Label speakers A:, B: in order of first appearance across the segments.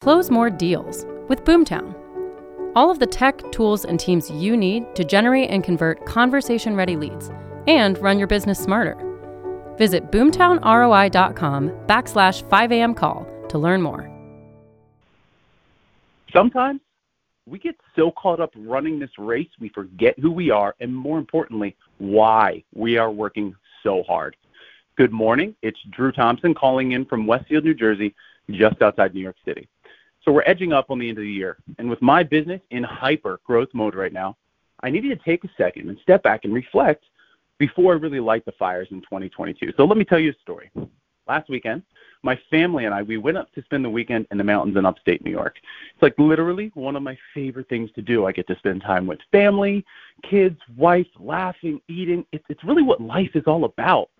A: Close more deals with Boomtown. All of the tech, tools, and teams you need to generate and convert conversation ready leads and run your business smarter. Visit boomtownroi.com backslash 5am call to learn more.
B: Sometimes we get so caught up running this race, we forget who we are and, more importantly, why we are working so hard. Good morning. It's Drew Thompson calling in from Westfield, New Jersey, just outside New York City. So we're edging up on the end of the year. And with my business in hyper growth mode right now, I needed to take a second and step back and reflect before I really light the fires in 2022. So let me tell you a story. Last weekend, my family and I, we went up to spend the weekend in the mountains in upstate New York. It's like literally one of my favorite things to do. I get to spend time with family, kids, wife, laughing, eating. It's, it's really what life is all about.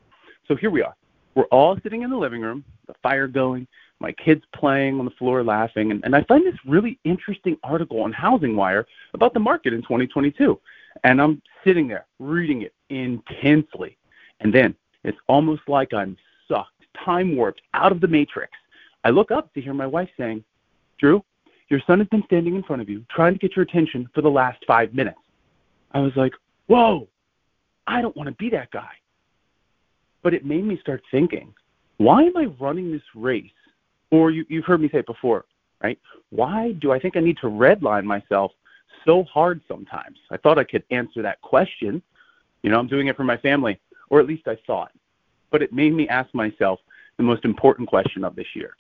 B: So here we are. We're all sitting in the living room, the fire going, my kids playing on the floor laughing. And, and I find this really interesting article on Housing Wire about the market in 2022. And I'm sitting there reading it intensely. And then it's almost like I'm sucked, time warped out of the matrix. I look up to hear my wife saying, Drew, your son has been standing in front of you trying to get your attention for the last five minutes. I was like, whoa, I don't want to be that guy. But it made me start thinking, why am I running this race or you, you've heard me say it before, right? Why do I think I need to redline myself so hard sometimes? I thought I could answer that question. You know, I'm doing it for my family, or at least I thought. But it made me ask myself the most important question of this year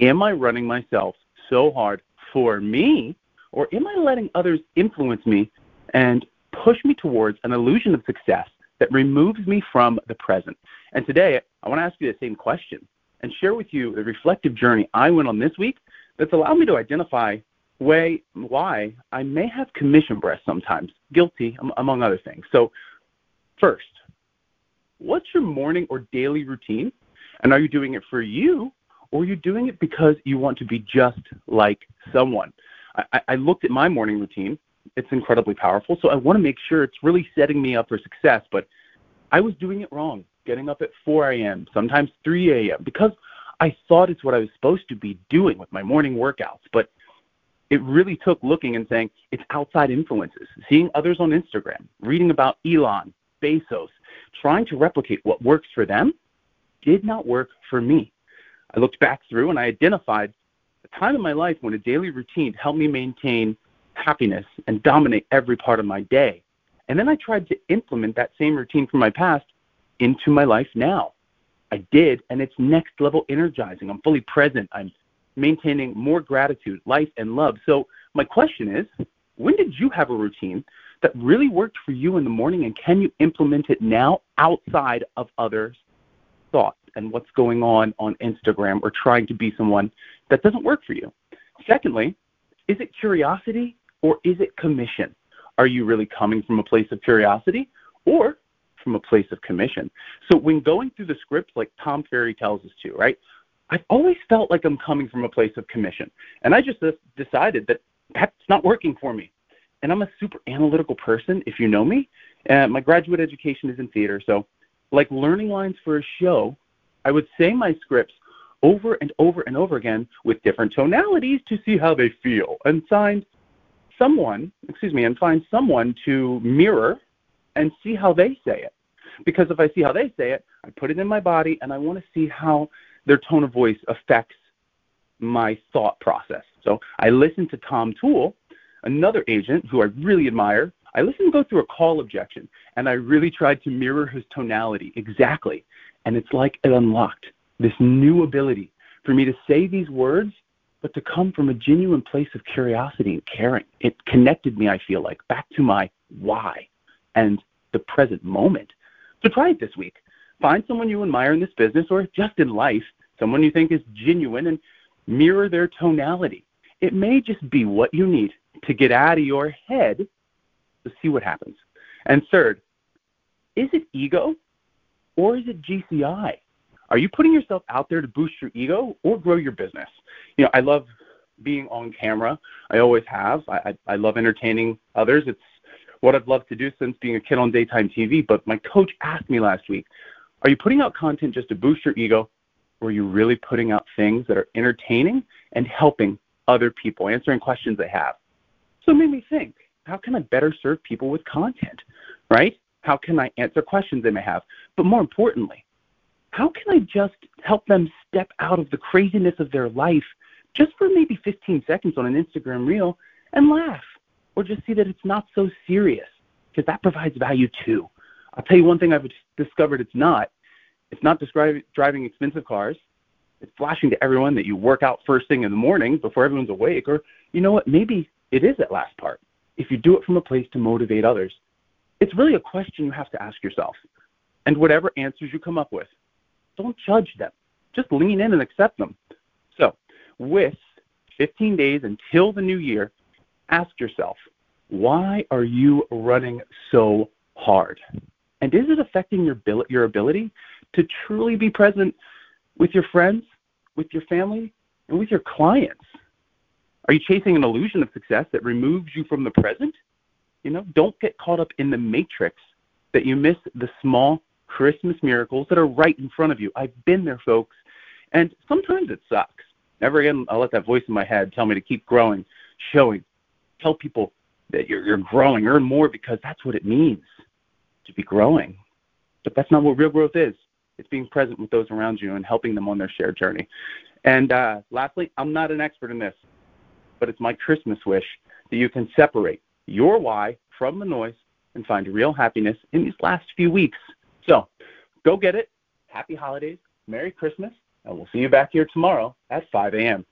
B: Am I running myself so hard for me, or am I letting others influence me and push me towards an illusion of success that removes me from the present? And today, I want to ask you the same question and share with you the reflective journey I went on this week that's allowed me to identify way, why I may have commission breath sometimes, guilty, among other things. So, first, what's your morning or daily routine? And are you doing it for you, or are you doing it because you want to be just like someone? I, I looked at my morning routine. It's incredibly powerful. So I want to make sure it's really setting me up for success. But I was doing it wrong getting up at 4 a.m., sometimes 3 a.m., because I thought it's what I was supposed to be doing with my morning workouts. But it really took looking and saying it's outside influences, seeing others on Instagram, reading about Elon, Bezos, trying to replicate what works for them did not work for me. I looked back through and I identified a time in my life when a daily routine helped me maintain happiness and dominate every part of my day. And then I tried to implement that same routine from my past into my life now. I did, and it's next level energizing. I'm fully present. I'm maintaining more gratitude, life, and love. So, my question is when did you have a routine that really worked for you in the morning, and can you implement it now outside of others' thoughts and what's going on on Instagram or trying to be someone that doesn't work for you? Secondly, is it curiosity or is it commission? Are you really coming from a place of curiosity or from a place of commission. So when going through the scripts like Tom Ferry tells us to, right? I've always felt like I'm coming from a place of commission. And I just decided that that's not working for me. And I'm a super analytical person, if you know me. Uh, my graduate education is in theater. So, like learning lines for a show, I would say my scripts over and over and over again with different tonalities to see how they feel and find someone, excuse me, and find someone to mirror and see how they say it. Because if I see how they say it, I put it in my body and I want to see how their tone of voice affects my thought process. So I listened to Tom Toole, another agent who I really admire. I listened to go through a call objection and I really tried to mirror his tonality exactly. And it's like it unlocked this new ability for me to say these words, but to come from a genuine place of curiosity and caring. It connected me, I feel like, back to my why and the present moment. So try it this week. Find someone you admire in this business or just in life, someone you think is genuine, and mirror their tonality. It may just be what you need to get out of your head to see what happens. And third, is it ego or is it GCI? Are you putting yourself out there to boost your ego or grow your business? You know, I love being on camera. I always have. I, I, I love entertaining others. It's what I've loved to do since being a kid on daytime TV. But my coach asked me last week, are you putting out content just to boost your ego, or are you really putting out things that are entertaining and helping other people, answering questions they have. So it made me think, how can I better serve people with content, right? How can I answer questions they may have? But more importantly, how can I just help them step out of the craziness of their life just for maybe 15 seconds on an Instagram reel and laugh or just see that it's not so serious because that provides value too. I'll tell you one thing I've discovered it's not. It's not driving expensive cars. It's flashing to everyone that you work out first thing in the morning before everyone's awake. Or, you know what, maybe it is that last part. If you do it from a place to motivate others, it's really a question you have to ask yourself. And whatever answers you come up with, don't judge them. Just lean in and accept them. So, with 15 days until the new year, ask yourself, why are you running so hard? And is it affecting your, your ability to truly be present with your friends, with your family, and with your clients? Are you chasing an illusion of success that removes you from the present? You know, don't get caught up in the matrix that you miss the small Christmas miracles that are right in front of you. I've been there, folks. And sometimes it sucks. Never again, I'll let that voice in my head tell me to keep growing, showing, tell people that you're, you're growing, earn more because that's what it means to be growing. But that's not what real growth is. It's being present with those around you and helping them on their shared journey. And uh, lastly, I'm not an expert in this, but it's my Christmas wish that you can separate your why from the noise and find real happiness in these last few weeks. So go get it. Happy holidays. Merry Christmas. And we'll see you back here tomorrow at 5 a.m.